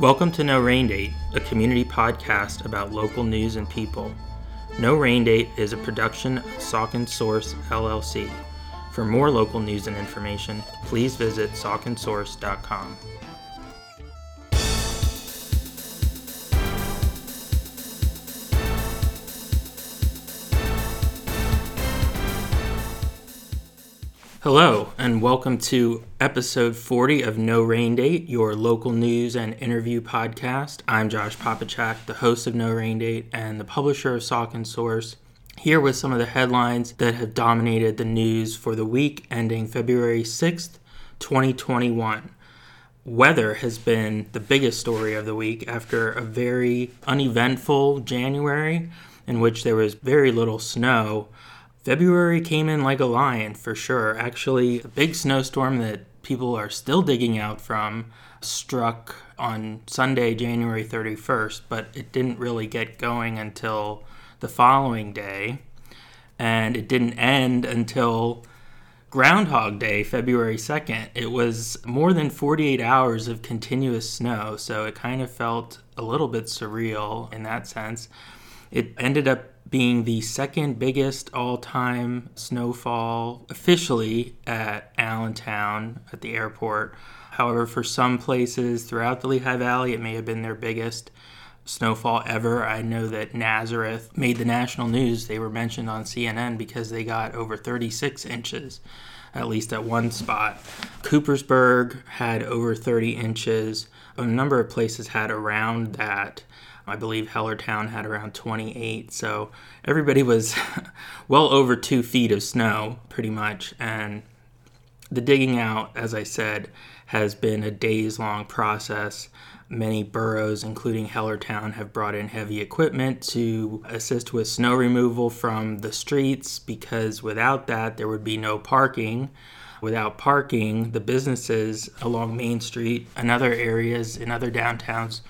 Welcome to No Rain Date, a community podcast about local news and people. No Rain Date is a production of Saucon Source LLC. For more local news and information, please visit sauconsource.com. Hello, and welcome to episode 40 of No Rain Date, your local news and interview podcast. I'm Josh Popichak, the host of No Rain Date and the publisher of Saucon Source, here with some of the headlines that have dominated the news for the week ending February 6th, 2021. Weather has been the biggest story of the week after a very uneventful January in which there was very little snow February came in like a lion for sure. Actually, a big snowstorm that people are still digging out from struck on Sunday, January 31st, but it didn't really get going until the following day. And it didn't end until Groundhog Day, February 2nd. It was more than 48 hours of continuous snow, so it kind of felt a little bit surreal in that sense. It ended up being the second biggest all time snowfall officially at Allentown at the airport. However, for some places throughout the Lehigh Valley, it may have been their biggest snowfall ever. I know that Nazareth made the national news. They were mentioned on CNN because they got over 36 inches, at least at one spot. Coopersburg had over 30 inches. A number of places had around that. I believe Hellertown had around 28. So everybody was well over two feet of snow, pretty much. And the digging out, as I said, has been a days long process. Many boroughs, including Hellertown, have brought in heavy equipment to assist with snow removal from the streets because without that, there would be no parking. Without parking, the businesses along Main Street and other areas in other downtowns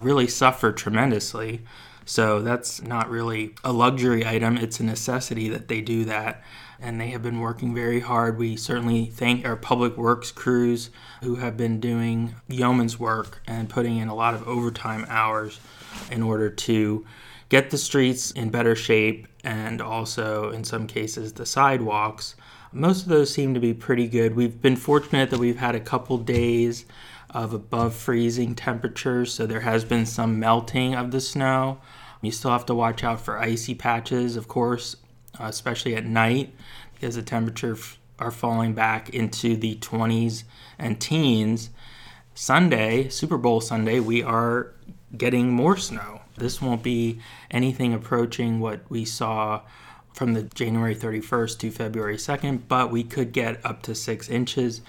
really suffer tremendously. So that's not really a luxury item, it's a necessity that they do that. And they have been working very hard. We certainly thank our public works crews who have been doing yeoman's work and putting in a lot of overtime hours in order to get the streets in better shape and also, in some cases, the sidewalks. Most of those seem to be pretty good. We've been fortunate that we've had a couple days of above freezing temperatures, so there has been some melting of the snow. You still have to watch out for icy patches, of course, uh, especially at night, because the temperatures are falling back into the 20s and teens. Sunday, Super Bowl Sunday, we are getting more snow. This won't be anything approaching what we saw from the January 31st to February 2nd, but we could get up to six inches.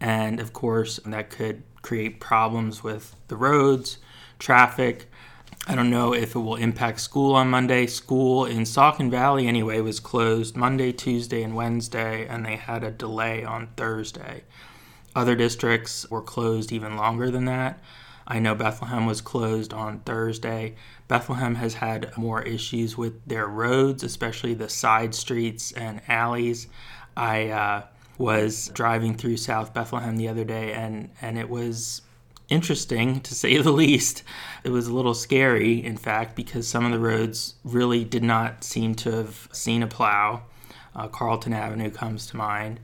And of course, that could create problems with the roads, traffic. I don't know if it will impact school on Monday. School in Saucon Valley, anyway, was closed Monday, Tuesday, and Wednesday, and they had a delay on Thursday. Other districts were closed even longer than that. I know Bethlehem was closed on Thursday. Bethlehem has had more issues with their roads, especially the side streets and alleys. I uh, was driving through South Bethlehem the other day, and and it was interesting to say the least. It was a little scary, in fact, because some of the roads really did not seem to have seen a plow. Uh, Carlton Avenue comes to mind.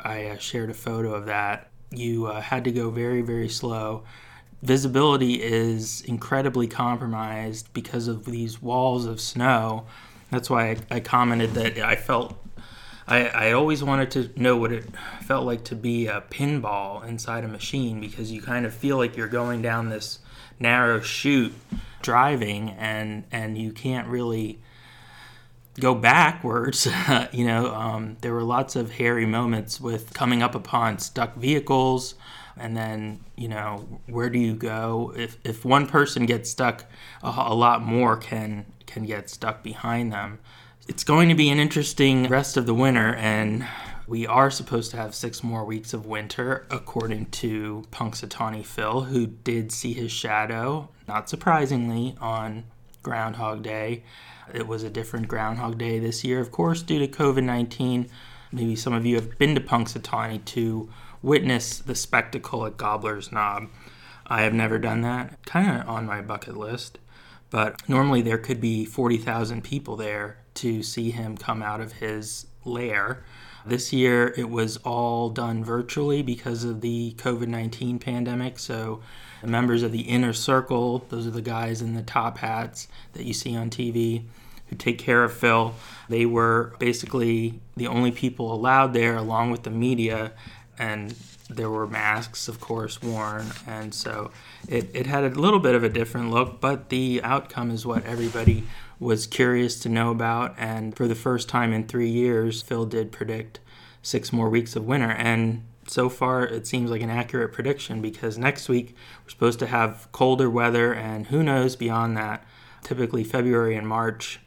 I uh, shared a photo of that. You uh, had to go very, very slow. Visibility is incredibly compromised because of these walls of snow. That's why I, I commented that I felt I, I always wanted to know what it felt like to be a pinball inside a machine because you kind of feel like you're going down this narrow chute driving and and you can't really go backwards. you know, um, there were lots of hairy moments with coming up upon stuck vehicles. And then, you know, where do you go? If, if one person gets stuck, a, a lot more can can get stuck behind them. It's going to be an interesting rest of the winter, and we are supposed to have six more weeks of winter, according to Punxsutawney Phil, who did see his shadow, not surprisingly, on Groundhog Day. It was a different Groundhog Day this year, of course, due to COVID 19. Maybe some of you have been to Punxsutawney to witness the spectacle at Gobbler's Knob. I have never done that. Kind of on my bucket list. But normally there could be 40,000 people there to see him come out of his lair. This year it was all done virtually because of the COVID 19 pandemic. So the members of the inner circle, those are the guys in the top hats that you see on TV who take care of Phil, they were basically the only people allowed there along with the media. And there were masks, of course, worn, and so it, it had a little bit of a different look, but the outcome is what everybody was curious to know about. And for the first time in three years, Phil did predict six more weeks of winter. And so far, it seems like an accurate prediction because next week we're supposed to have colder weather, and who knows beyond that. Typically, February and March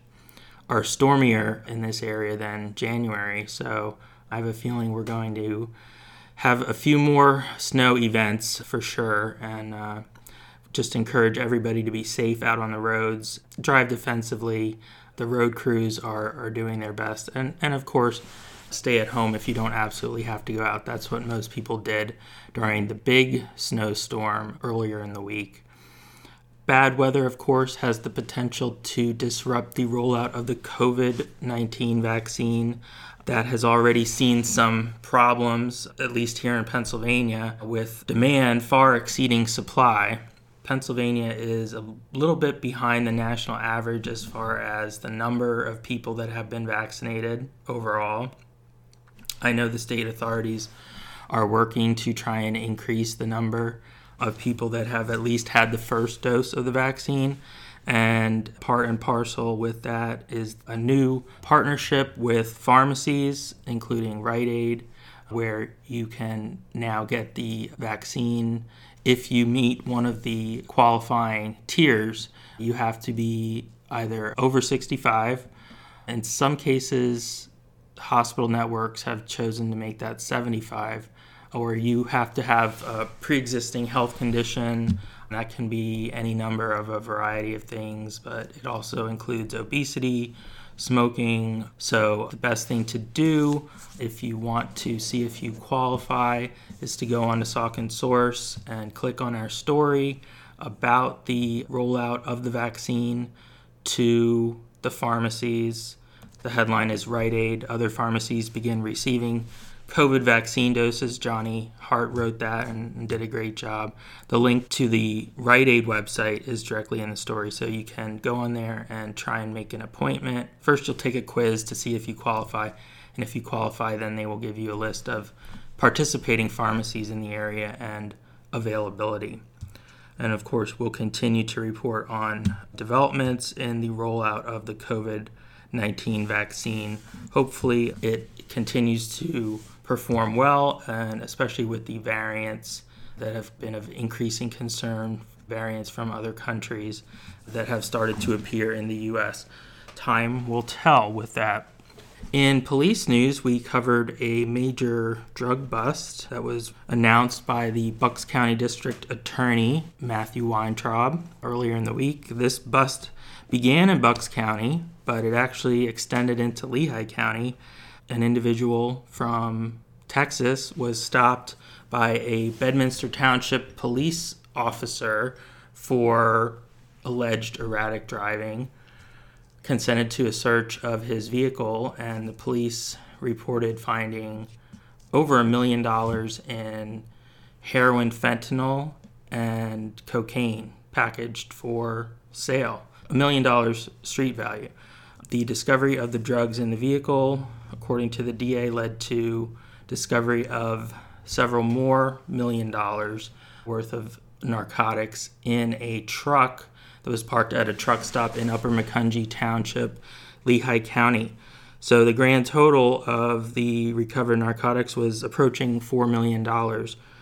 are stormier in this area than January. So I have a feeling we're going to have a few more snow events for sure, and uh, just encourage everybody to be safe out on the roads, drive defensively. The road crews are, are doing their best, and, and of course, stay at home if you don't absolutely have to go out. That's what most people did during the big snowstorm earlier in the week. Bad weather, of course, has the potential to disrupt the rollout of the COVID 19 vaccine that has already seen some problems, at least here in Pennsylvania, with demand far exceeding supply. Pennsylvania is a little bit behind the national average as far as the number of people that have been vaccinated overall. I know the state authorities are working to try and increase the number of people that have at least had the first dose of the vaccine. And part and parcel with that is a new partnership with pharmacies, including Rite Aid, where you can now get the vaccine. If you meet one of the qualifying tiers, you have to be either over 65. In some cases, hospital networks have chosen to make that 75, or you have to have a pre existing health condition that can be any number of a variety of things, but it also includes obesity, smoking. So, the best thing to do if you want to see if you qualify is to go on to and Source and click on our story about the rollout of the vaccine to the pharmacies. The headline is Rite Aid. Other pharmacies begin receiving COVID vaccine doses. Jonny Hart wrote that and, did a great job. The link to the Rite Aid website is directly in the story, so you can go on there and try and make an appointment. First, you'll take a quiz to see if you qualify, and if you qualify, then they will give you a list of participating pharmacies in the area and availability. And of course, we'll continue to report on developments in the rollout of the COVID 19 vaccine. Hopefully, it continues to perform well, and especially with the variants that have been of increasing concern, variants from other countries that have started to appear in the U.S. Time will tell with that. In police news, we covered a major drug bust that was announced by the Bucks County District Attorney Matthew Weintraub earlier in the week. This bust began in Bucks County, but it actually extended into Lehigh County an individual from Texas was stopped by a Bedminster Township police officer for alleged erratic driving, consented to a search of his vehicle, and the police reported finding over a million dollars in heroin, fentanyl, and cocaine packaged for sale. A million dollars street value. The discovery of the drugs in the vehicle according to the DA, led to discovery of several more million dollars worth of narcotics in a truck that was parked at a truck stop in Upper Macungie Township, Lehigh County. So the grand total of the recovered narcotics was approaching $4 million.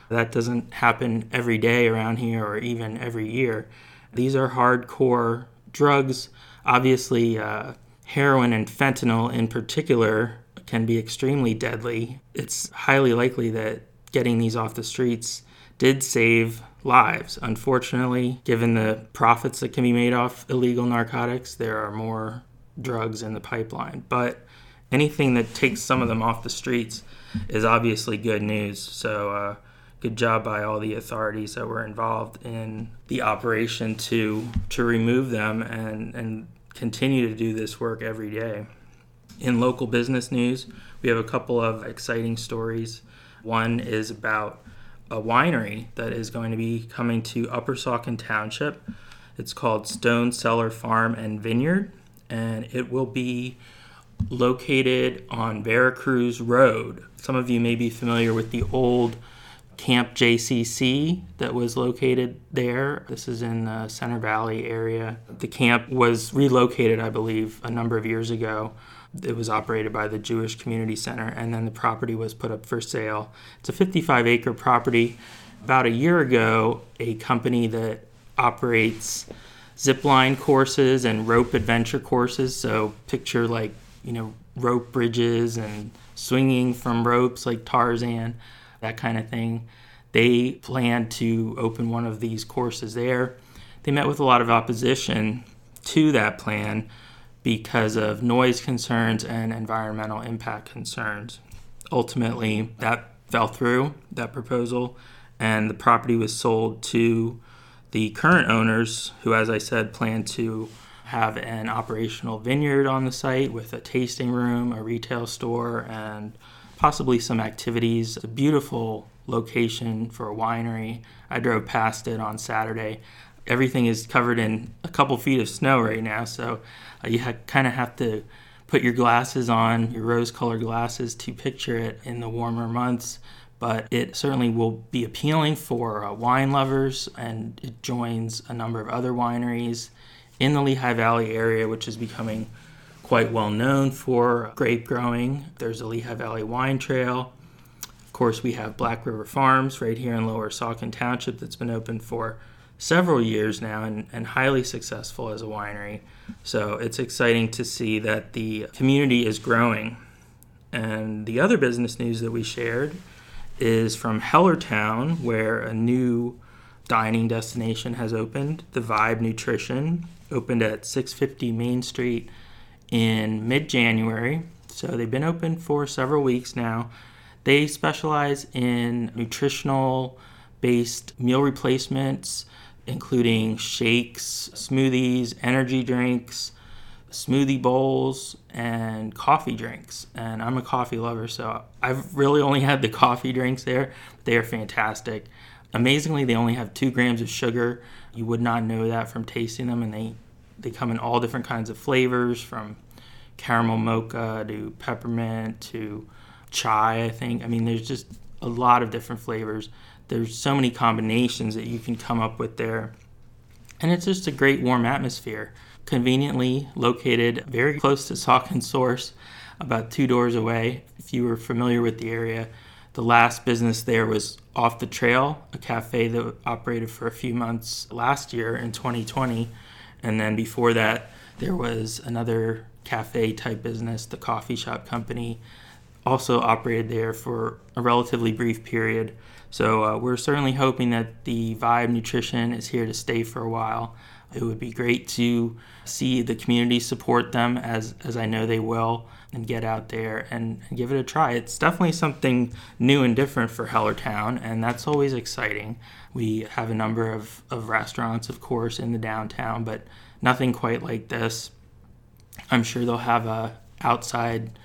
That doesn't happen every day around here or even every year. These are hardcore drugs. Obviously, uh, heroin and fentanyl in particular can be extremely deadly. It's highly likely that getting these off the streets did save lives. Unfortunately, given the profits that can be made off illegal narcotics, there are more drugs in the pipeline. But anything that takes some of them off the streets is obviously good news. So, uh, good job by all the authorities that were involved in the operation to to remove them and and continue to do this work every day. In local business news, we have a couple of exciting stories. One is about a winery that is going to be coming to Upper Saucon Township. It's called Stone Cellar Farm and Vineyard, and it will be located on Vera Cruz Road. Some of you may be familiar with the old Camp JCC that was located there. This is in the Center Valley area. The camp was relocated, I believe, a number of years ago. It was operated by the Jewish Community Center, and then the property was put up for sale. It's a 55 acre property. About a year ago, a company that operates zip line courses and rope adventure courses. So, picture like, you know, rope bridges and swinging from ropes like Tarzan that kind of thing. They plan to open one of these courses there. They met with a lot of opposition to that plan because of noise concerns and environmental impact concerns. Ultimately, that fell through, that proposal, and the property was sold to the current owners, who, as I said, plan to have an operational vineyard on the site with a tasting room, a retail store, and possibly some activities. It's a beautiful location for a winery. I drove past it on Saturday. Everything is covered in a couple feet of snow right now, so you ha- kind of have to put your glasses on, your rose colored glasses, to picture it in the warmer months. But it certainly will be appealing for uh, wine lovers, and it joins a number of other wineries in the Lehigh Valley area, which is becoming quite well known for grape growing. There's a Lehigh Valley Wine Trail. Of course, we have Black River Farms right here in Lower Saucon Township that's been open for several years now and, and highly successful as a winery. So it's exciting to see that the community is growing. And the other business news that we shared is from Hellertown, where a new dining destination has opened. The Vibe Nutrition opened at 650 Main Street in mid January. So they've been open for several weeks now. They specialize in nutritional based meal replacements, including shakes, smoothies, energy drinks, smoothie bowls, and coffee drinks. And I'm a coffee lover, so I've really only had the coffee drinks there. They are fantastic. Amazingly, they only have two grams of sugar. You would not know that from tasting them, and they they come in all different kinds of flavors from caramel mocha to peppermint to chai, I think. I mean, there's just a lot of different flavors. There's so many combinations that you can come up with there. And it's just a great warm atmosphere. Conveniently located very close to Saucon Source, about two doors away. If you were familiar with the area, the last business there was Off the Trail, a cafe that operated for a few months last year in 2020. And then before that, there was another cafe type business, the coffee shop company, also operated there for a relatively brief period. So uh, we're certainly hoping that the Vibe Nutrition is here to stay for a while. It would be great to see the community support them as, as I know they will and get out there and, and give it a try. It's definitely something new and different for Hellertown, and that's always exciting. We have a number of, of restaurants, of course, in the downtown, but nothing quite like this. I'm sure they'll have a outside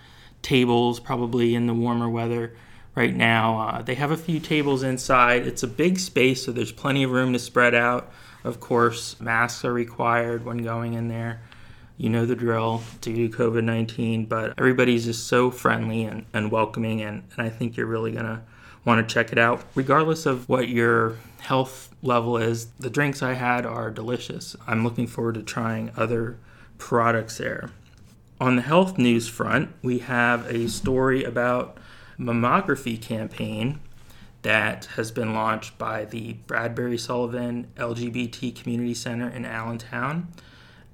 tables probably in the warmer weather right now. Uh, they have a few tables inside. It's a big space, so there's plenty of room to spread out. Of course, masks are required when going in there. You know the drill due to COVID 19, but everybody's just so friendly and, and welcoming, and, and I think you're really going to want to check it out. Regardless of what your health level is, the drinks I had are delicious. I'm looking forward to trying other products there. On the health news front, we have a story about mammography campaign that has been launched by the Bradbury Sullivan LGBT Community Center in Allentown.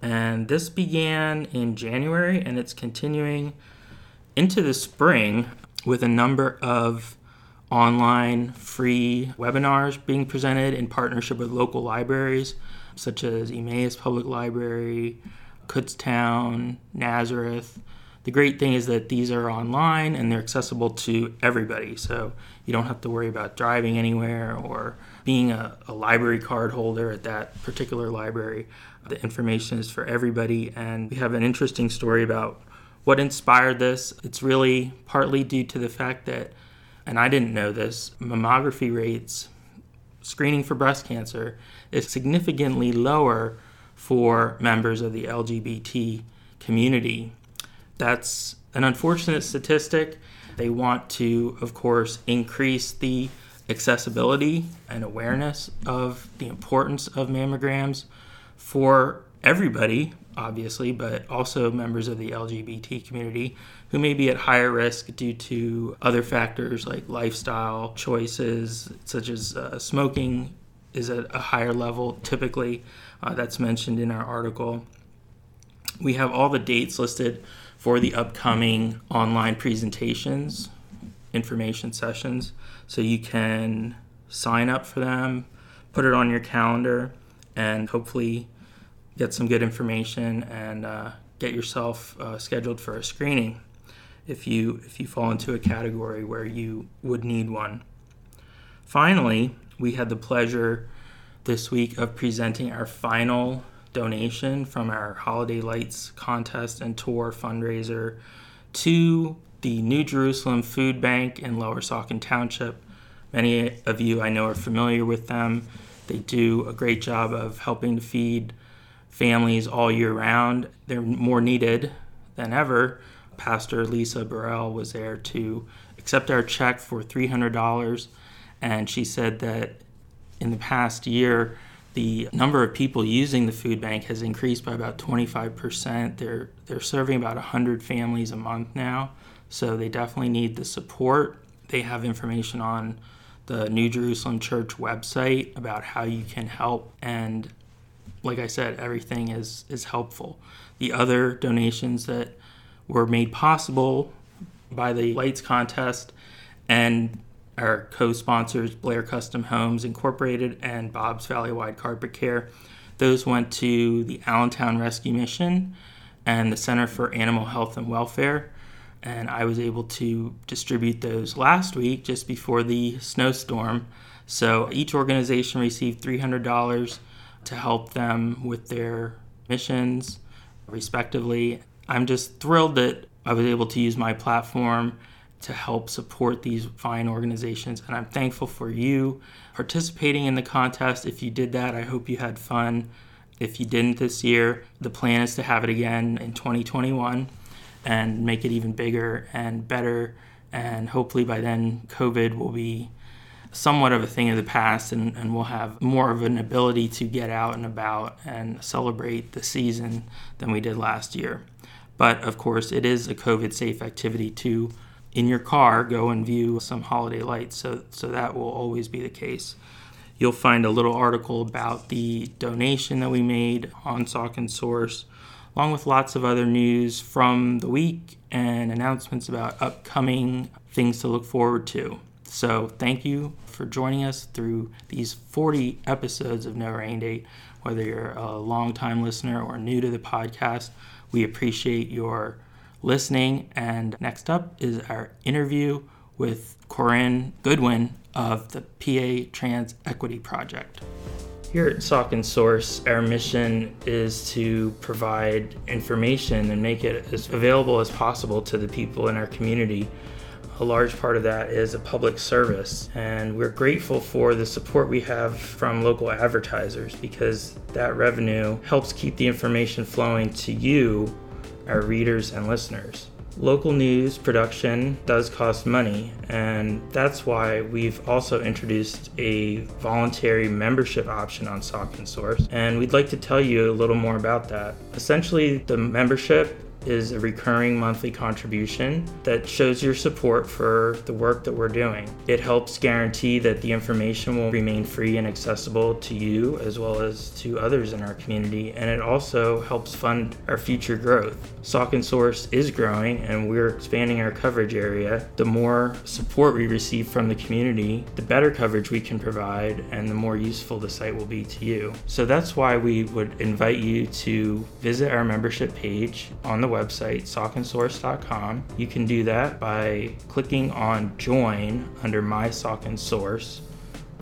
And this began in January and it's continuing into the spring with a number of online free webinars being presented in partnership with local libraries such as Emmaus Public Library, Kutztown, Nazareth. The great thing is that these are online and they're accessible to everybody. So you don't have to worry about driving anywhere or being a, a library card holder at that particular library. The information is for everybody. And we have an interesting story about what inspired this. It's really partly due to the fact that, and I didn't know this, mammography rates, screening for breast cancer, is significantly lower for members of the LGBT community. That's an unfortunate statistic. They want to, of course, increase the accessibility and awareness of the importance of mammograms for everybody, obviously, but also members of the LGBT community who may be at higher risk due to other factors like lifestyle choices, such as uh, smoking is at a higher level typically. Uh, that's mentioned in our article. We have all the dates listed for the upcoming online presentations, information sessions, so you can sign up for them, put it on your calendar, and hopefully get some good information and uh, get yourself uh, scheduled for a screening if you if you fall into a category where you would need one. Finally, we had the pleasure this week of presenting our final donation from our Holiday Lights contest and tour fundraiser to the New Jerusalem Food Bank in Lower Saucon Township. Many of you I know are familiar with them. They do a great job of helping to feed families all year round. They're more needed than ever. Pastor Lisa Burrell was there to accept our check for $300, and she said that in the past year, the number of people using the food bank has increased by about 25%. They're, they're serving about 100 families a month now, so they definitely need the support. They have information on the New Jerusalem Church website about how you can help and like I said, everything is is helpful. The other donations that were made possible by the lights contest and our co-sponsors Blair Custom Homes Incorporated and Bob's Valley Wide Carpet Care. Those went to the Allentown Rescue Mission and the Center for Animal Health and Welfare. And I was able to distribute those last week just before the snowstorm. So each organization received $300 to help them with their missions, respectively. I'm just thrilled that I was able to use my platform to help support these fine organizations. And I'm thankful for you participating in the contest. If you did that, I hope you had fun. If you didn't this year, the plan is to have it again in 2021 and make it even bigger and better. And hopefully by then, COVID will be somewhat of a thing of the past and, and we'll have more of an ability to get out and about and celebrate the season than we did last year. But of course, it is a COVID safe activity to, in your car, go and view some holiday lights. So, so that will always be the case. You'll find a little article about the donation that we made on Saucon Source, along with lots of other news from the week and announcements about upcoming things to look forward to. So, thank you for joining us through these 40 episodes of No Rain Date. Whether you're a long-time listener or new to the podcast, we appreciate your listening. And next up is our interview with Corinne Goodwin of the PA Trans Equity Project. Here at Saucon Source, our mission is to provide information and make it as available as possible to the people in our community a large part of that is a public service. And we're grateful for the support we have from local advertisers because that revenue helps keep the information flowing to you, our readers and listeners. Local news production does cost money, and that's why we've also introduced a voluntary membership option on Saucon Source. And we'd like to tell you a little more about that. Essentially, the membership is a recurring monthly contribution that shows your support for the work that we're doing. It helps guarantee that the information will remain free and accessible to you as well as to others in our community, and it also helps fund our future growth. Saucon Source is growing and we're expanding our coverage area. The more support we receive from the community, the better coverage we can provide and the more useful the site will be to you. So that's why we would invite you to visit our membership page on the website, sauconsource.com. You can do that by clicking on Join under My Saucon Source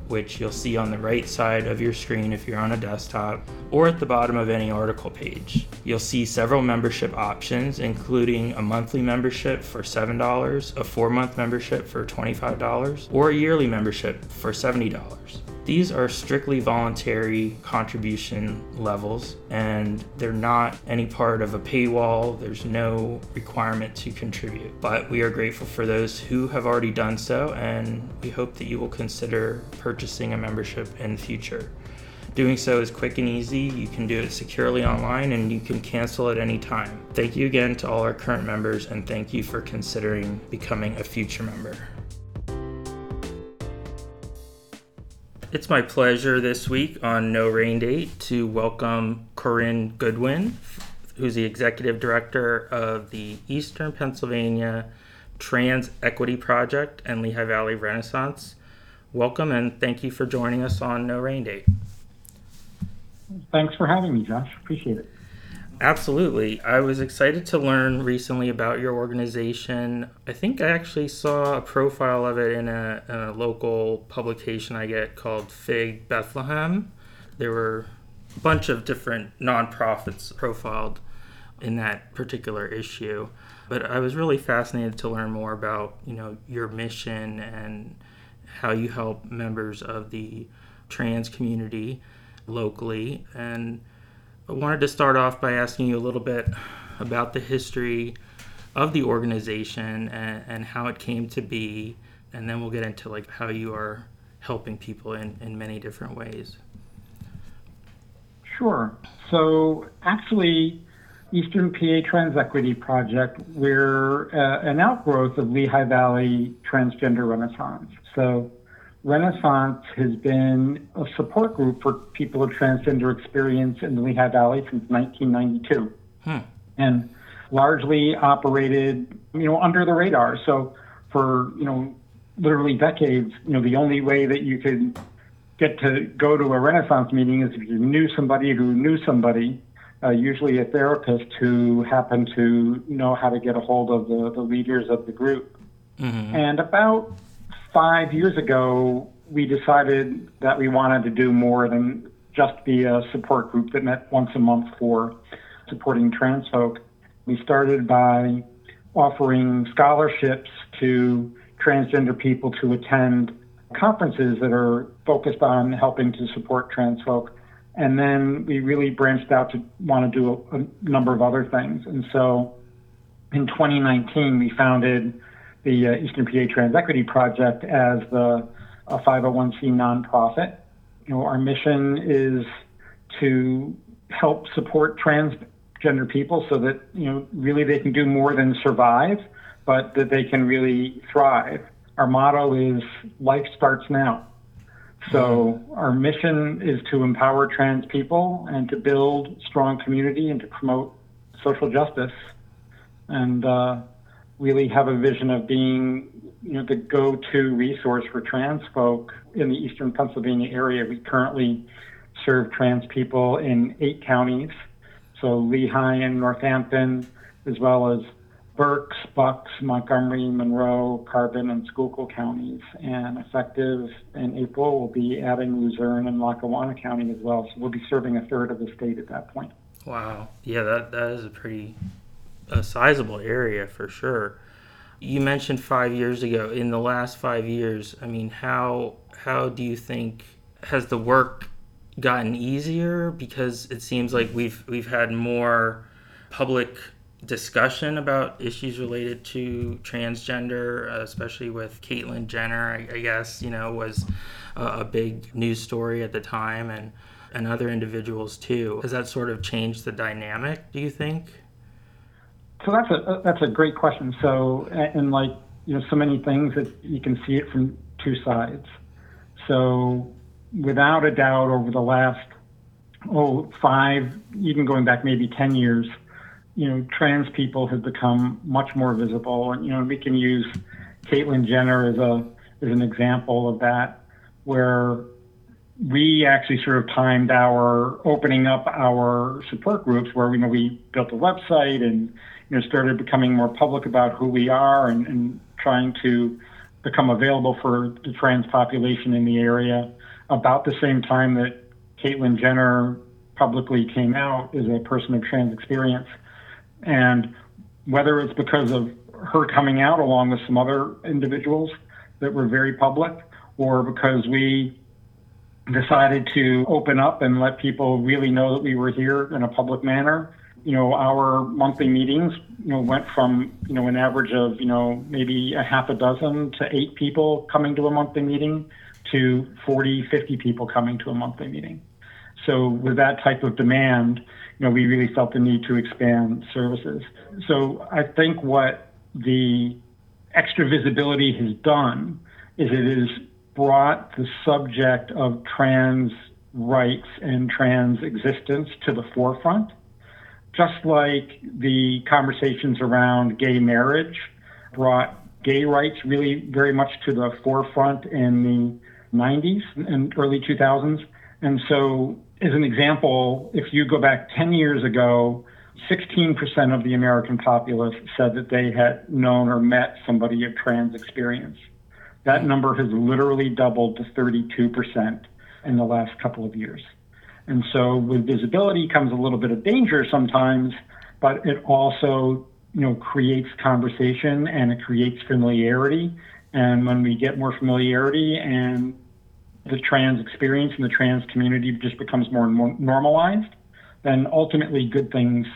which you'll see on the right side of your screen if you're on a desktop, or at the bottom of any article page. You'll see several membership options, including a monthly membership for $7, a four month membership for $25, or a yearly membership for $70. These are strictly voluntary contribution levels and they're not any part of a paywall. There's no requirement to contribute. But we are grateful for those who have already done so and we hope that you will consider purchasing a membership in the future. Doing so is quick and easy. You can do it securely online and you can cancel at any time. Thank you again to all our current members and thank you for considering becoming a future member. It's my pleasure this week on No Rain Date to welcome Corinne Goodwin, who's the executive director of the Eastern Pennsylvania Trans Equity Project and Lehigh Valley Renaissance. Welcome and thank you for joining us on No Rain Date. Thanks for having me, Josh. Appreciate it. Absolutely. I was excited to learn recently about your organization. I think I actually saw a profile of it in a, in a local publication I get called Fig Bethlehem. There were a bunch of different nonprofits profiled in that particular issue. But I was really fascinated to learn more about, you know, your mission and how you help members of the trans community locally and I wanted to start off by asking you a little bit about the history of the organization and, and how it came to be, and then we'll get into like how you are helping people in, in many different ways. Sure. So actually, Eastern PA Trans Equity Project, we're uh, an outgrowth of Lehigh Valley Transgender Renaissance. So Renaissance has been a support group for people of transgender experience in the Lehigh Valley since 1992, hmm. and largely operated, you know, under the radar. So for you know, literally decades, you know, the only way that you could get to go to a Renaissance meeting is if you knew somebody who knew somebody, uh, usually a therapist who happened to know how to get a hold of the, the leaders of the group. Mm-hmm. And about five years ago, we decided that we wanted to do more than just be a support group that met once a month for supporting trans folk. We started by offering scholarships to transgender people to attend conferences that are focused on helping to support trans folk. And then we really branched out to want to do a, a number of other things. And so in 2019, we founded the uh, Eastern PA Trans Equity Project as the a 501c nonprofit. You know, our mission is to help support transgender people so that you know really they can do more than survive, but that they can really thrive. Our motto is life starts now. So our mission is to empower trans people and to build strong community and to promote social justice. And uh, really have a vision of being you know the go-to resource for trans folk in the eastern Pennsylvania area. We currently serve trans people in eight counties, so Lehigh and Northampton, as well as Berks, Bucks, Montgomery, Monroe, Carbon, and Schuylkill counties. And effective in April, we'll be adding Luzerne and Lackawanna County as well. So we'll be serving a third of the state at that point. Wow. Yeah, that, that is a pretty a sizable area for sure. You mentioned five years ago. In the last five years, I mean, how how do you think has the work gotten easier? Because it seems like we've we've had more public discussion about issues related to transgender, especially with Caitlyn Jenner. I, I guess you know was a, a big news story at the time, and and other individuals too. Has that sort of changed the dynamic? Do you think? So that's a that's a great question. So and like you know so many things that you can see it from two sides. So without a doubt, over the last oh five, even going back maybe ten years, you know, trans people have become much more visible, and you know we can use Caitlyn Jenner as a as an example of that, where we actually sort of timed our opening up our support groups where you know we built a website and you know, started becoming more public about who we are and, and trying to become available for the trans population in the area about the same time that Caitlyn Jenner publicly came out as a person of trans experience. And whether it's because of her coming out along with some other individuals that were very public, or because we decided to open up and let people really know that we were here in a public manner. You know, our monthly meetings, you know, went from, you know, an average of, you know, maybe a half a dozen to eight people coming to a monthly meeting to 40, 50 people coming to a monthly meeting. So with that type of demand, you know, we really felt the need to expand services. So I think what the extra visibility has done is it has brought the subject of trans rights and trans existence to the forefront, just like the conversations around gay marriage brought gay rights really very much to the forefront in the 90s and early 2000s. And so, as an example, if you go back 10 years ago, 16% of the American populace said that they had known or met somebody of trans experience. That number has literally doubled to 32% in the last couple of years. And so with visibility comes a little bit of danger sometimes, but it also, you know, creates conversation and it creates familiarity. And when we get more familiarity and the trans experience and the trans community just becomes more and more normalized, then ultimately good things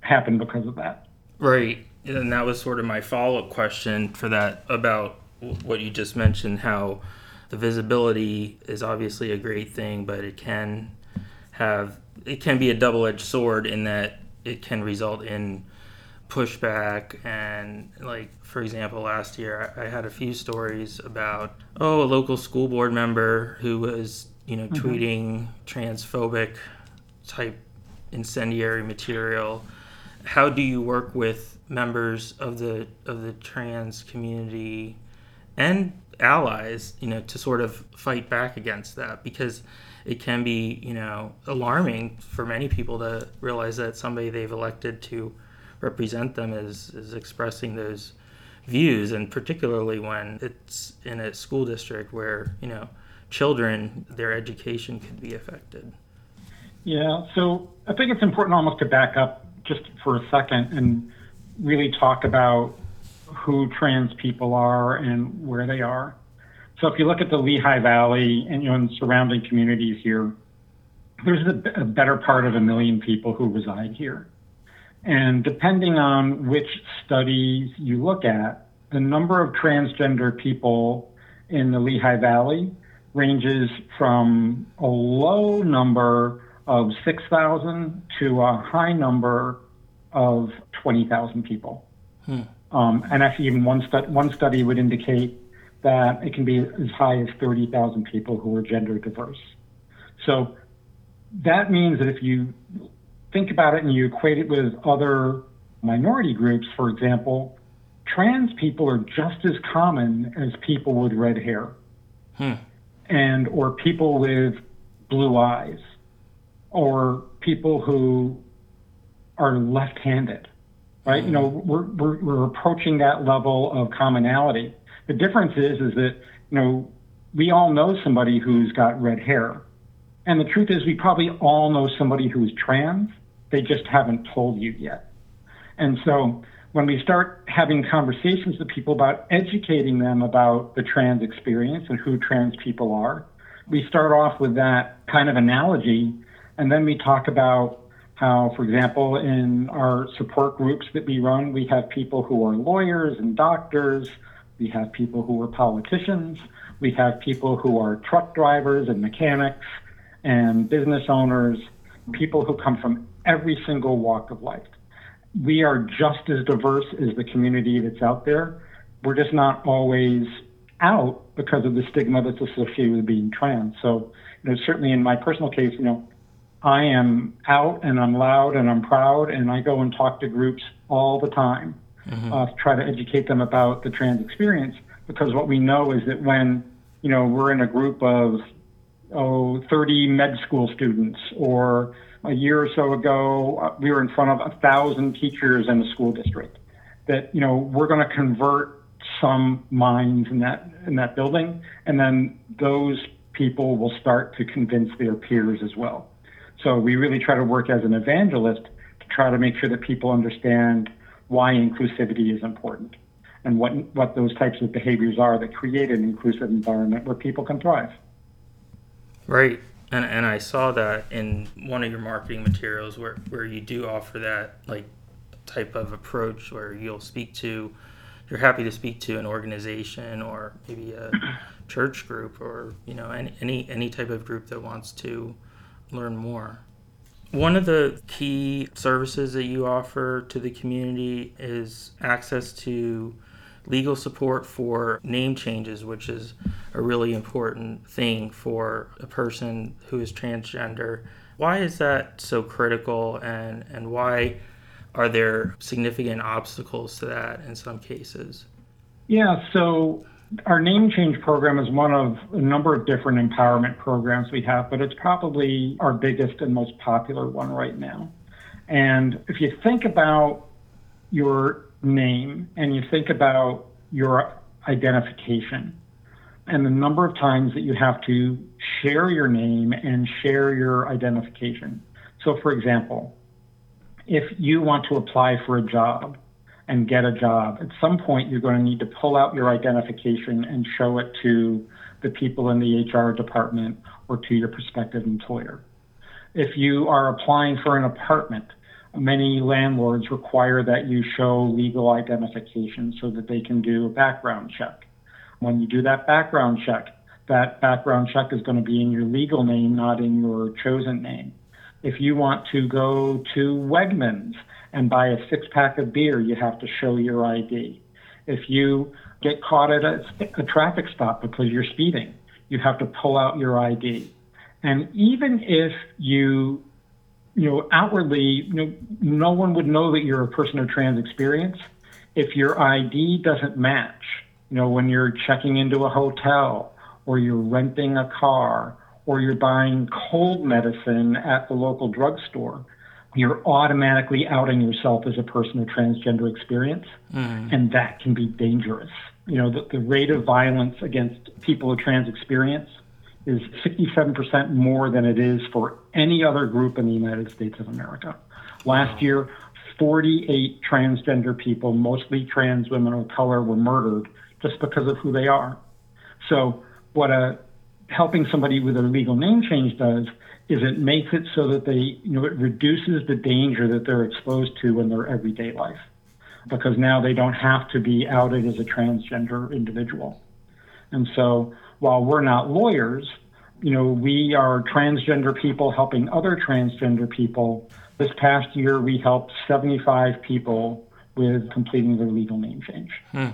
happen because of that. Right. And that was sort of my follow up question for that about what you just mentioned how the visibility is obviously a great thing, but it can have it can be a double edged sword in that it can result in pushback and like for example last year I, had a few stories about oh a local school board member who was you know mm-hmm. tweeting transphobic type incendiary material how do you work with members of the of the trans community and allies, you know, to sort of fight back against that because it can be, you know, alarming for many people to realize that somebody they've elected to represent them is, is expressing those views and particularly when it's in a school district where, you know, children, their education could be affected. Yeah, so I think it's important almost to back up just for a second and really talk about who trans people are and where they are. So if you look at the Lehigh Valley and, you know, and surrounding communities here, there's a, a better part of a million people who reside here. And depending on which studies you look at, the number of transgender people in the Lehigh Valley ranges from a low number of 6,000 to a high number of 20,000 people. Hmm. Um, and actually, even one, stu- one study would indicate that it can be as high as 30,000 people who are gender diverse. So that means that if you think about it and you equate it with other minority groups, for example, trans people are just as common as people with red hair hmm. and or people with blue eyes or people who are left-handed right? You know, we're, we're, we're approaching that level of commonality. The difference is, is that, you know, we all know somebody who's got red hair. And the truth is, we probably all know somebody who's trans. They just haven't told you yet. And so when we start having conversations with people about educating them about the trans experience and who trans people are, we start off with that kind of analogy. And then we talk about how, for example, in our support groups that we run, we have people who are lawyers and doctors, we have people who are politicians, we have people who are truck drivers and mechanics and business owners, people who come from every single walk of life. We are just as diverse as the community that's out there. We're just not always out because of the stigma that's associated with being trans. So, you know, certainly in my personal case, you know, I am out and I'm loud and I'm proud and I go and talk to groups all the time mm-hmm. uh, to try to educate them about the trans experience because what we know is that when you know we're in a group of oh, 30 med school students. Or a year or so ago, uh, we were in front of a thousand teachers in the school district. That you know we're going to convert some minds in that in that building, and then those people will start to convince their peers as well. So we really try to work as an evangelist to try to make sure that people understand why inclusivity is important and what what those types of behaviors are that create an inclusive environment where people can thrive. Right. And, and I saw that in one of your marketing materials where, where you do offer that like type of approach where you'll speak to you're happy to speak to an organization or maybe a church group or you know any, any any type of group that wants to learn more one of the key services that you offer to the community is access to legal support for name changes, which is a really important thing for a person who is transgender. Why is that so critical, and, and why are there significant obstacles to that in some cases? Yeah, so our name change program is one of a number of different empowerment programs we have, but it's probably our biggest and most popular one right now. And if you think about your name and you think about your identification and the number of times that you have to share your name and share your identification. So, for example, if you want to apply for a job and get a job, at some point you're going to need to pull out your identification and show it to the people in the HR department or to your prospective employer. If you are applying for an apartment, many landlords require that you show legal identification so that they can do a background check. When you do that background check, that background check is going to be in your legal name, not in your chosen name. If you want to go to Wegmans and buy a six pack of beer, you have to show your ID. If you get caught at a, a traffic stop because you're speeding, you have to pull out your ID. And even if you you know, outwardly, you know, no one would know that you're a person of trans experience if your ID doesn't match. You know, when you're checking into a hotel or you're renting a car or you're buying cold medicine at the local drugstore, you're automatically outing yourself as a person of transgender experience, mm. and that can be dangerous. You know, the, the rate of violence against people of trans experience is 67% more than it is for any other group in the United States of America. Last year, 48 transgender people, mostly trans women of color, were murdered just because of who they are. So, what a helping somebody with a legal name change does is it makes it so that they, you know, it reduces the danger that they're exposed to in their everyday life because now they don't have to be outed as a transgender individual. And so while we're not lawyers, you know, we are transgender people helping other transgender people. This past year, we helped 75 people with completing their legal name change. Hmm.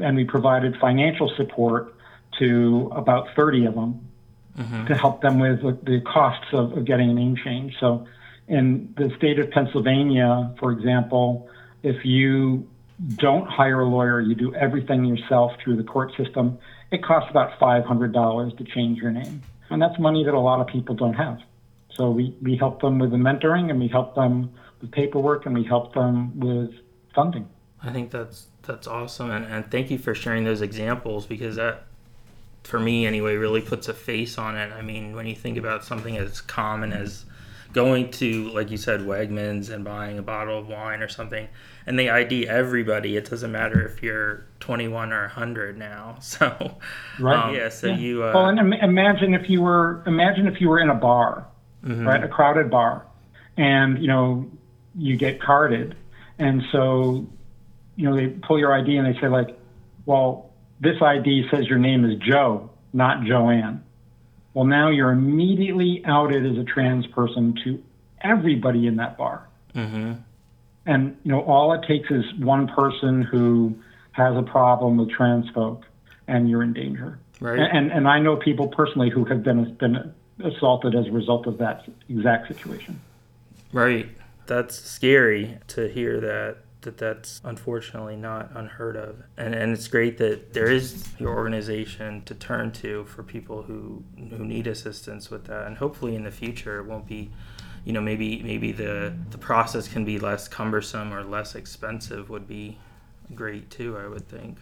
And we provided financial support to about 30 of them mm-hmm. to help them with the costs of, of getting a name change. So, in the state of Pennsylvania, for example, if you don't hire a lawyer, you do everything yourself through the court system, it costs about $500 to change your name. And that's money that a lot of people don't have. So we, we help them with the mentoring and we help them with paperwork and we help them with funding. I think that's that's awesome and, and thank you for sharing those examples because that for me anyway really puts a face on it. I mean when you think about something as common as going to like you said Wegmans and buying a bottle of wine or something and they ID everybody. It doesn't matter if you're 21 or 100 now. So, right. Um, yeah. So yeah. you. Uh, well, and imagine if you were imagine if you were in a bar, mm-hmm. right, a crowded bar, and you know you get carded, and so you know they pull your ID and they say like, well, this ID says your name is Joe, not Joanne. Well, now you're immediately outed as a trans person to everybody in that bar. Mm-hmm. And you know, all it takes is one person who has a problem with trans folk, and you're in danger. Right. And and I know people personally who have been been assaulted as a result of that exact situation. Right. That's scary to hear that that that's unfortunately not unheard of. And, and it's great that there is your organization to turn to for people who, who need assistance with that. And hopefully in the future it won't be, you know, maybe maybe the, the process can be less cumbersome or less expensive would be great too, I would think.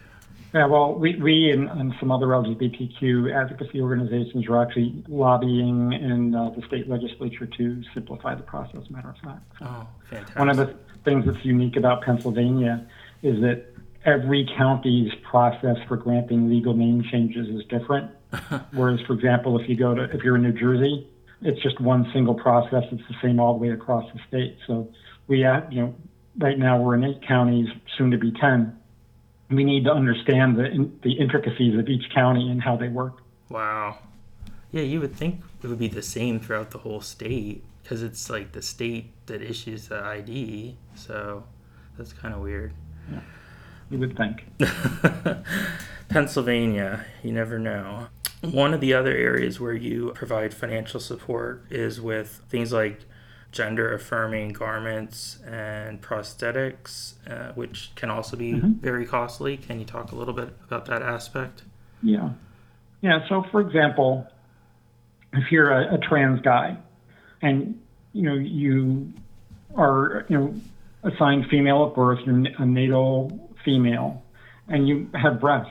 Yeah, well, we, we and, and some other LGBTQ advocacy organizations are actually lobbying in uh, the state legislature to simplify the process, matter of fact. So oh, fantastic. One of the things that's unique about Pennsylvania is that every county's process for granting legal name changes is different. Whereas, for example, if you go to, if you're in New Jersey, it's just one single process. It's the same all the way across the state. So we, have, you know, right now we're in eight counties, soon to be 10 we need to understand the the intricacies of each county and how they work. Wow. Yeah, you would think it would be the same throughout the whole state because it's like the state that issues the ID. So that's kind of weird. Yeah, you would think. Pennsylvania, you never know. One of the other areas where you provide financial support is with things like gender affirming garments and prosthetics, uh, which can also be mm-hmm. very costly. Can you talk a little bit about that aspect? Yeah. Yeah. So, for example, if you're a, a trans guy and you know you are you know assigned female at birth, you're a natal female, and you have breasts.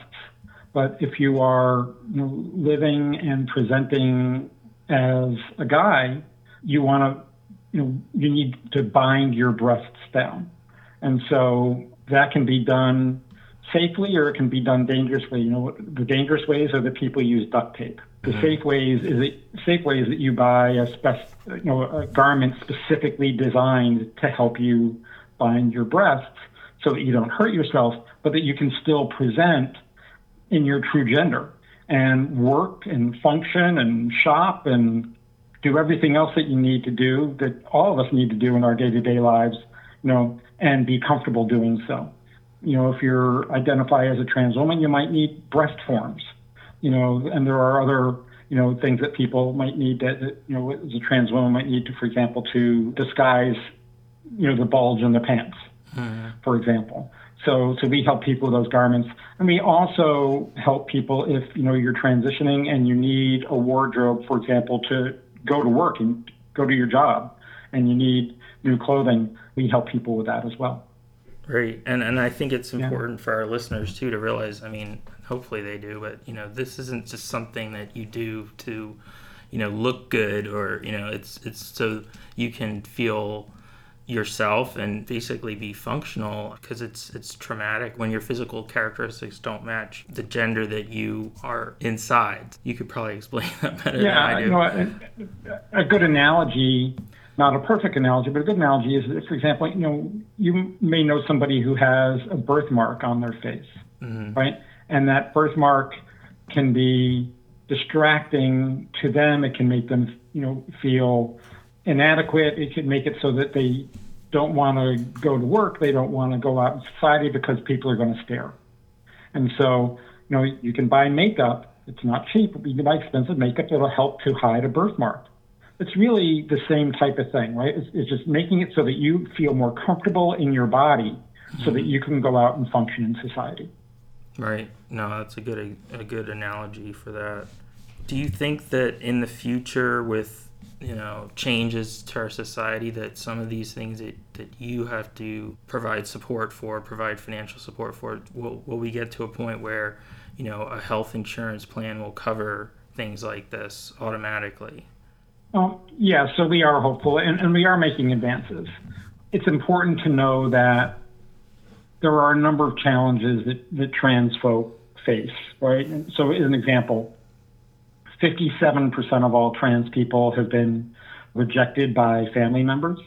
But if you are you know, living and presenting as a guy, you want to you know, you need to bind your breasts down. And so that can be done safely or it can be done dangerously. You know, the dangerous ways are that people use duct tape. The mm-hmm. safe ways is that safe ways that you buy a spec, you know, a garment specifically designed to help you bind your breasts so that you don't hurt yourself, but that you can still present in your true gender and work and function and shop and do everything else that you need to do, that all of us need to do in our day to day lives, you know, and be comfortable doing so. You know, if you're identify as a trans woman, you might need breast forms, you know, and there are other, you know, things that people might need that, that you know, as a trans woman might need to, for example, to disguise, you know, the bulge in the pants, mm-hmm. for example. So, so we help people with those garments, and we also help people if you know you're transitioning and you need a wardrobe, for example, to go to work and go to your job and you need new clothing, we help people with that as well. Right. And and I think it's important yeah. for our listeners too to realize, I mean, hopefully they do, but you know, this isn't just something that you do to, you know, look good or, you know, it's it's so you can feel yourself and basically be functional because it's it's traumatic when your physical characteristics don't match the gender that you are inside. You could probably explain that better yeah, than I do. You know, a, a good analogy, not a perfect analogy, but a good analogy is, that, for example, you know, you may know somebody who has a birthmark on their face, mm-hmm. right? And that birthmark can be distracting to them. It can make them, you know, feel inadequate. It could make it so that they don't want to go to work. They don't want to go out in society because people are going to stare. And so, you know, you can buy makeup. It's not cheap, but you can buy expensive makeup that'll help to hide a birthmark. It's really the same type of thing, right? It's, it's just making it so that you feel more comfortable in your body so that mm-hmm. you can go out and function in society. Right. No, that's a good a good analogy for that. Do you think that in the future with you know changes to our society that some of these things that, that you have to provide support for provide financial support for will, will we get to a point where you know a health insurance plan will cover things like this automatically um, yeah so we are hopeful and, and we are making advances it's important to know that there are a number of challenges that, that trans folk face right and so as an example 57% of all trans people have been rejected by family members.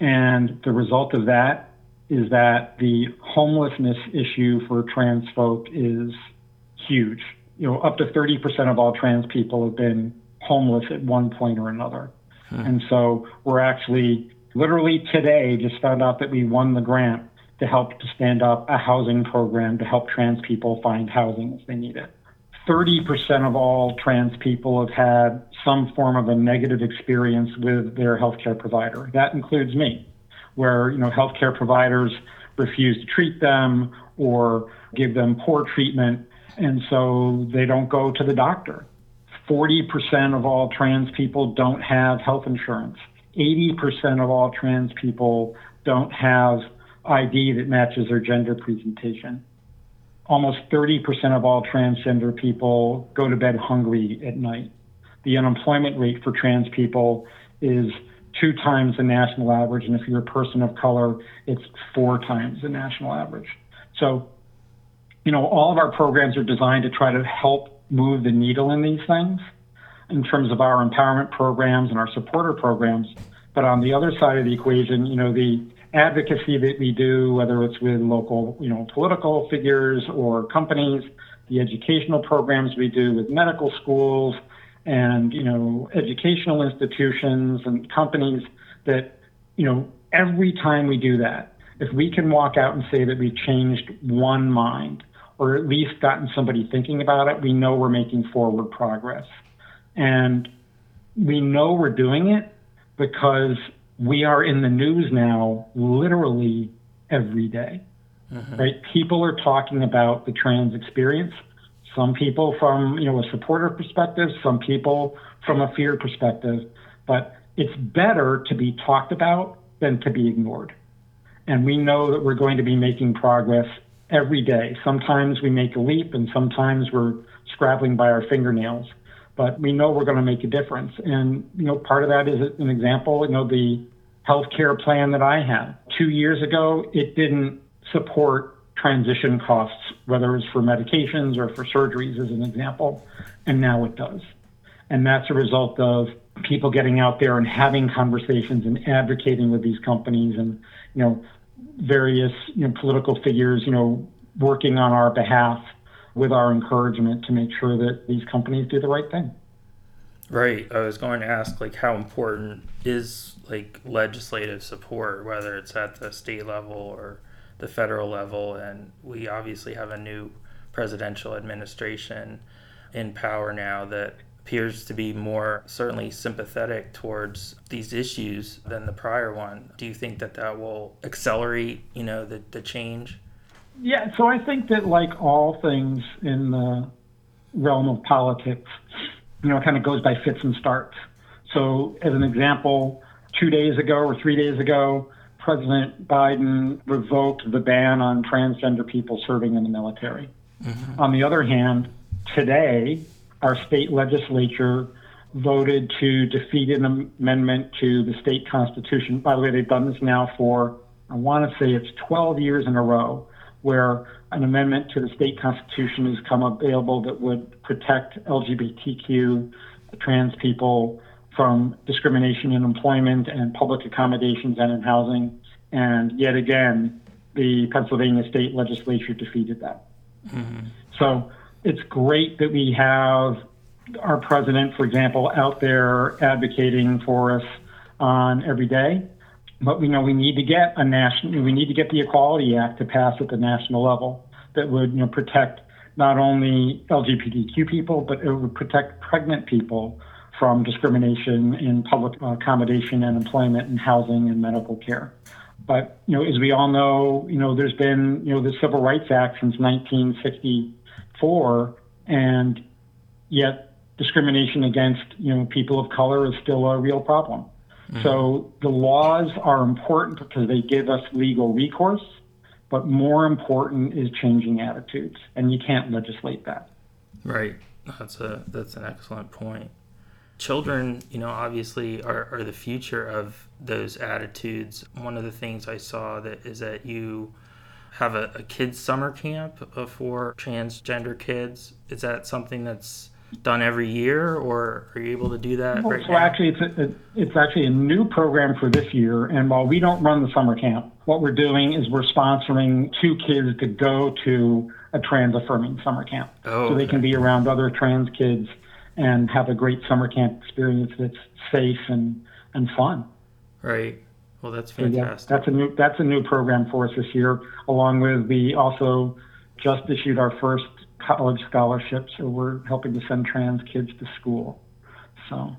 And the result of that is that the homelessness issue for trans folk is huge. You know, up to 30% of all trans people have been homeless at one point or another. Hmm. And so we're actually literally today just found out that we won the grant to help to stand up a housing program to help trans people find housing if they need it. 30% of all trans people have had some form of a negative experience with their healthcare provider. That includes me, where you know healthcare providers refuse to treat them or give them poor treatment, and so they don't go to the doctor. 40% of all trans people don't have health insurance. 80% of all trans people don't have ID that matches their gender presentation. Almost 30% of all transgender people go to bed hungry at night. The unemployment rate for trans people is two times the national average, and if you're a person of color, it's four times the national average. So, you know, all of our programs are designed to try to help move the needle in these things in terms of our empowerment programs and our supporter programs. But on the other side of the equation, you know, the advocacy that we do, whether it's with local, you know, political figures or companies, the educational programs we do with medical schools and, you know, educational institutions and companies that, you know, every time we do that, if we can walk out and say that we've changed one mind or at least gotten somebody thinking about it, we know we're making forward progress. And we know we're doing it because we are in the news now literally every day, mm-hmm. right? People are talking about the trans experience. Some people from you know a supporter perspective, some people from a fear perspective, but it's better to be talked about than to be ignored. And we know that we're going to be making progress every day. Sometimes we make a leap, and sometimes we're scrabbling by our fingernails but we know we're going to make a difference. And, you know, part of that is an example, you know, the healthcare plan that I had. Two years ago, it didn't support transition costs, whether it's for medications or for surgeries, as an example, and now it does. And that's a result of people getting out there and having conversations and advocating with these companies and, you know, various you know, political figures, you know, working on our behalf with our encouragement to make sure that these companies do the right thing. Right. I was going to ask like how important is like legislative support, whether it's at the state level or the federal level, and we obviously have a new presidential administration in power now that appears to be more certainly sympathetic towards these issues than the prior one. Do you think that that will accelerate, you know, the, the change? Yeah, so I think that like all things in the realm of politics, you know, it kind of goes by fits and starts. So, as an example, two days ago or three days ago, President Biden revoked the ban on transgender people serving in the military. Mm-hmm. On the other hand, today, our state legislature voted to defeat an amendment to the state constitution. By the way, they've done this now for, I want to say it's 12 years in a row where an amendment to the state constitution has come available that would protect LGBTQ trans people from discrimination in employment and public accommodations and in housing. And yet again, the Pennsylvania state legislature defeated that. Mm-hmm. So it's great that we have our president, for example, out there advocating for us on every day but we know we need to get a national, we need to get the Equality Act to pass at the national level that would, you know, protect not only LGBTQ people, but it would protect pregnant people from discrimination in public accommodation and employment and housing and medical care. But you know, as we all know, you know, there's been you know the Civil Rights Act since 1964, and yet discrimination against you know people of color is still a real problem. Mm-hmm. So the laws are important because they give us legal recourse, but more important is changing attitudes, and you can't legislate that. Right. That's a that's an excellent point. Children, you know, obviously are, are the future of those attitudes. One of the things I saw that is that you have a, a kids summer camp for transgender kids. Is that something that's done every year, or are you able to do that? Well, right so now? actually, it's a, it's actually a new program for this year. And while we don't run the summer camp, what we're doing is we're sponsoring two kids to go to a trans affirming summer camp, oh, so they can be around other trans kids and have a great summer camp experience that's safe and and fun. Right. Well, that's fantastic. So yeah, that's a new that's a new program for us this year. Along with we also just issued our first college scholarships, or we're helping to send trans kids to school. So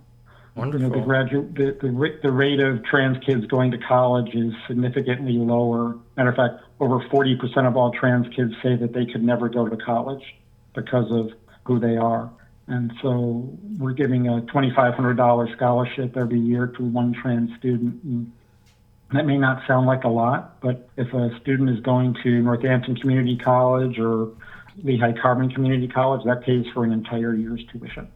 Wonderful. You know, the, gradu- the, the, the rate of trans kids going to college is significantly lower. Matter of fact, over 40% of all trans kids say that they could never go to college because of who they are. And so we're giving a $2,500 scholarship every year to one trans student. And that may not sound like a lot, but if a student is going to Northampton Community College or Lehigh Carbon Community College, that pays for an entire year's tuition.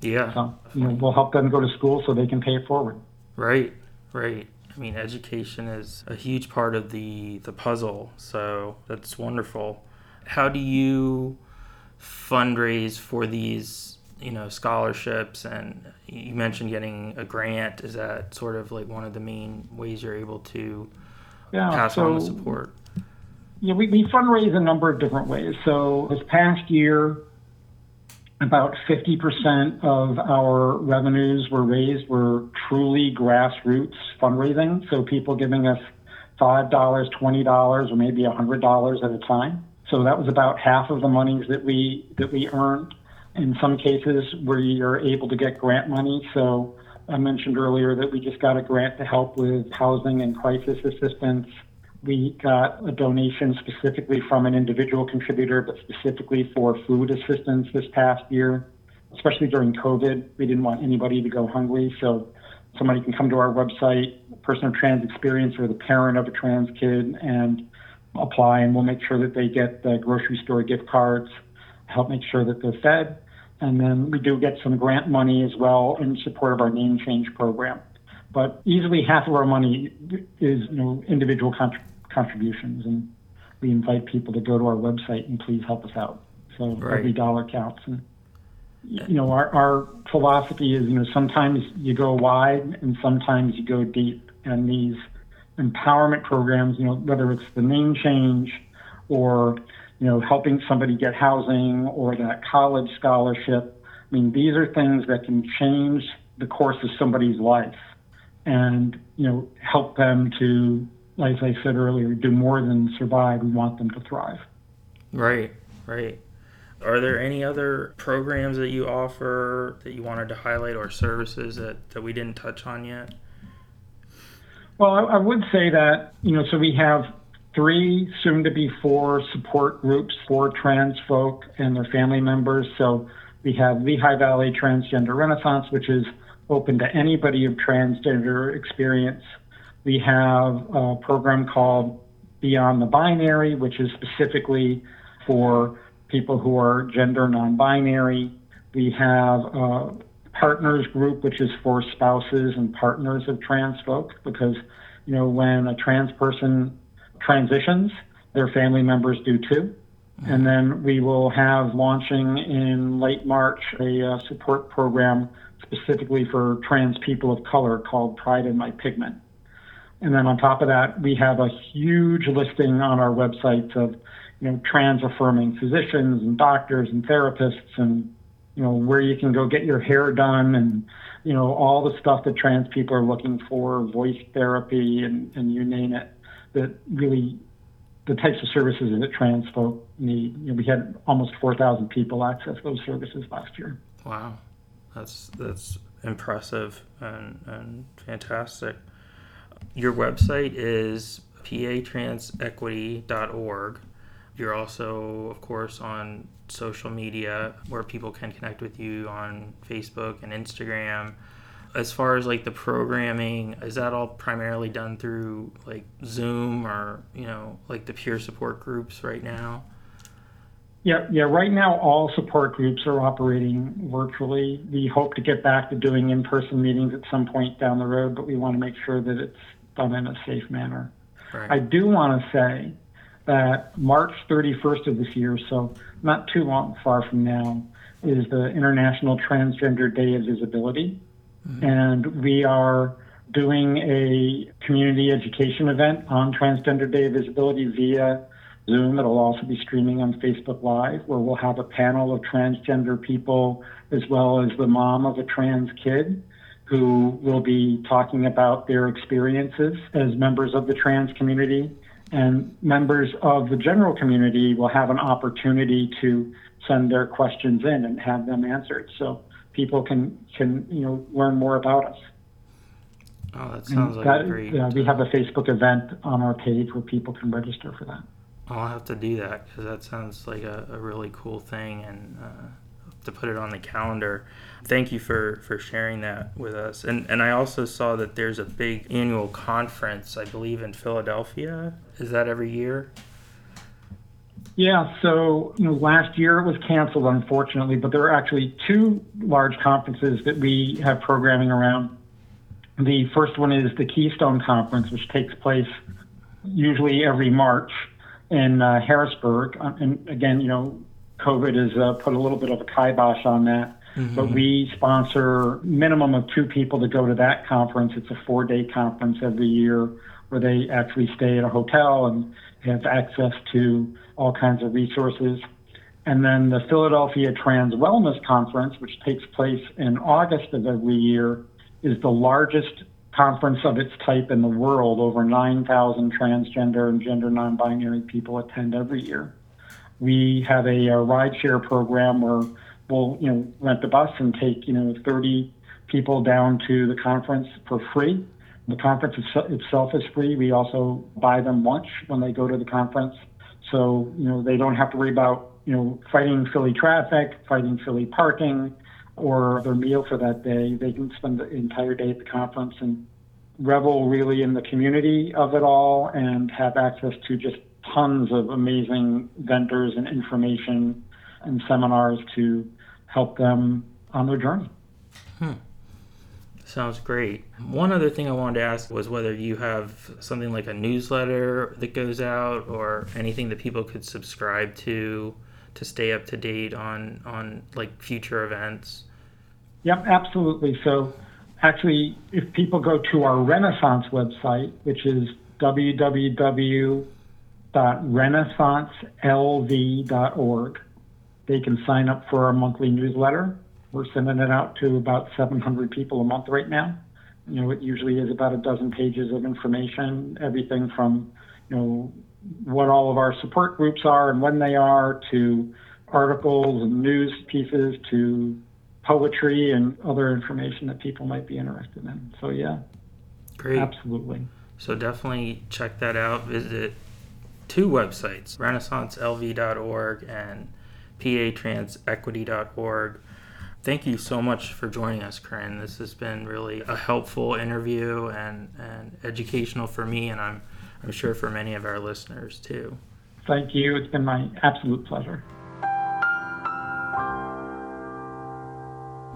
Yeah. So you know, we'll help them go to school so they can pay it forward. Right, right. I mean, education is a huge part of the the puzzle. So that's wonderful. How do you fundraise for these, you know, scholarships? And you mentioned getting a grant. Is that sort of like one of the main ways you're able to Yeah, pass so on the support? Yeah, we, we fundraise a number of different ways. So this past year, about 50% of our revenues were raised were truly grassroots fundraising. So people giving us $5, $20, or maybe $100 at a time. So that was about half of the monies that we that we earned. In some cases, we are able to get grant money. So I mentioned earlier that we just got a grant to help with housing and crisis assistance. We got a donation specifically from an individual contributor, but specifically for food assistance this past year, especially during COVID. We didn't want anybody to go hungry. So somebody can come to our website, person of trans experience or the parent of a trans kid, and apply, and we'll make sure that they get the grocery store gift cards, help make sure that they're fed. And then we do get some grant money as well in support of our name change program. But easily half of our money is you know, individual contributions contributions, and we invite people to go to our website and please help us out. So Right. every dollar counts. And you know, our, our philosophy is, you know, sometimes you go wide and sometimes you go deep. And these empowerment programs, you know, whether it's the name change or, you know, helping somebody get housing or that college scholarship, I mean, these are things that can change the course of somebody's life and, you know, help them to, like I said earlier, do more than survive. We want them to thrive. Right, right. Are there any other programs that you offer that you wanted to highlight or services that, that we didn't touch on yet? Well, I, I would say that, you know, so we have three, soon to be four support groups for trans folk and their family members. So we have Lehigh Valley Transgender Renaissance, which is open to anybody of transgender experience. We have a program called Beyond the Binary, which is specifically for people who are gender non binary. We have a partners group, which is for spouses and partners of trans folk, because, you know, when a trans person transitions, their family members do too. And then we will have launching in late March a uh, support program specifically for trans people of color called Pride in My Pigment. And then on top of that, we have a huge listing on our website of, you know, trans affirming physicians and doctors and therapists and, you know, where you can go get your hair done and, you know, all the stuff that trans people are looking for, voice therapy and, and you name it, that really the types of services that trans folk need. You know, we had almost 4,000 people access those services last year. Wow, that's that's impressive and, and fantastic. Your website is patransequity.org. You're also, of course, on social media where people can connect with you on Facebook and Instagram. As far as like the programming, is that all primarily done through like Zoom or, you know, like the peer support groups right now? Yeah, yeah. Right now, all support groups are operating virtually. We hope to get back to doing in-person meetings at some point down the road, but we want to make sure that it's done in a safe manner. Right. I do want to say that March 31st of this year, so not too long far from now, is the International Transgender Day of Visibility. Mm-hmm. And we are doing a community education event on Transgender Day of Visibility via Zoom. It'll also be streaming on Facebook Live, where we'll have a panel of transgender people as well as the mom of a trans kid who will be talking about their experiences as members of the trans community. And members of the general community will have an opportunity to send their questions in and have them answered. So people can can you know learn more about us. Oh, that sounds like that, a great. Yeah, we have a Facebook event on our page where people can register for that. I'll have to do that because that sounds like a, a, really cool thing and uh, to put it on the calendar. Thank you for, for sharing that with us. And and I also saw that there's a big annual conference, I believe, in Philadelphia. Is that every year? Yeah, so you know, last year it was canceled, unfortunately, but there are actually two large conferences that we have programming around. The first one is the Keystone Conference, which takes place usually every March in uh, Harrisburg. Uh, and again, you know, COVID has uh, put a little bit of a kibosh on that. Mm-hmm. But we sponsor minimum of two people to go to that conference. It's a four day conference every year where they actually stay at a hotel and have access to all kinds of resources. And then the Philadelphia Trans Wellness Conference, which takes place in August of every year, is the largest conference of its type in the world. Over 9,000 transgender and gender non binary people attend every year. We have a, a rideshare program where we'll you know rent the bus and take you know 30 people down to the conference for free. The conference itself is free. We also buy them lunch when they go to the conference, so you know they don't have to worry about you know fighting Philly traffic, fighting Philly parking, or their meal for that day. They can spend the entire day at the conference and revel really in the community of it all and have access to just tons of amazing vendors and information and seminars to help them on their journey. Hmm. Sounds great. One other thing I wanted to ask was whether you have something like a newsletter that goes out or anything that people could subscribe to to stay up to date on on like future events. Yep, absolutely. So actually if people go to our Renaissance website, which is www.renaissancelv.org, they can sign up for our monthly newsletter. We're sending it out to about 700 people a month right now. You know, it usually is about a dozen pages of information, everything from, you know, what all of our support groups are and when they are, to articles and news pieces, to poetry and other information that people might be interested in. So, yeah. Great. Absolutely. So, definitely check that out. Visit two websites renaissancelv.org and patransequity.org. Thank you so much for joining us, Corinne. This has been really a helpful interview and, and educational for me, and I'm, I'm sure for many of our listeners too. Thank you. It's been my absolute pleasure.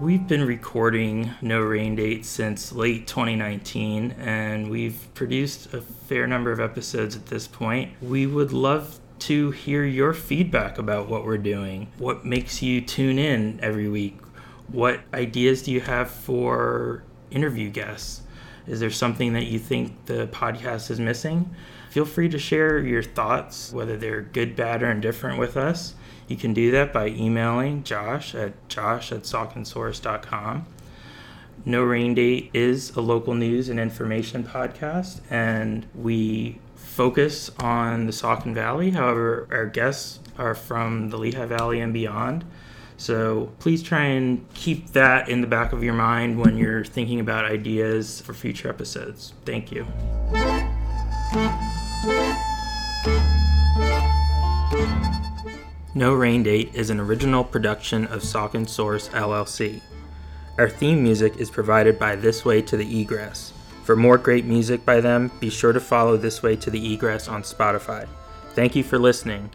We've been recording No Rain Date since late 2019, and we've produced a fair number of episodes at this point. We would love to hear your feedback about what we're doing. What makes you tune in every week? What ideas do you have for interview guests? Is there something that you think the podcast is missing? Feel free to share your thoughts, whether they're good, bad, or indifferent with us. You can do that by emailing Josh at josh at sauconsource.com. No Rain Date is a local news and information podcast, and we focus on the Saucon Valley. However, our guests are from the Lehigh Valley and beyond. So please try and keep that in the back of your mind when you're thinking about ideas for future episodes. Thank you. No Rain Date is an original production of Saucon Source LLC. Our theme music is provided by This Way to the Egress. For more great music by them, be sure to follow This Way to the Egress on Spotify. Thank you for listening.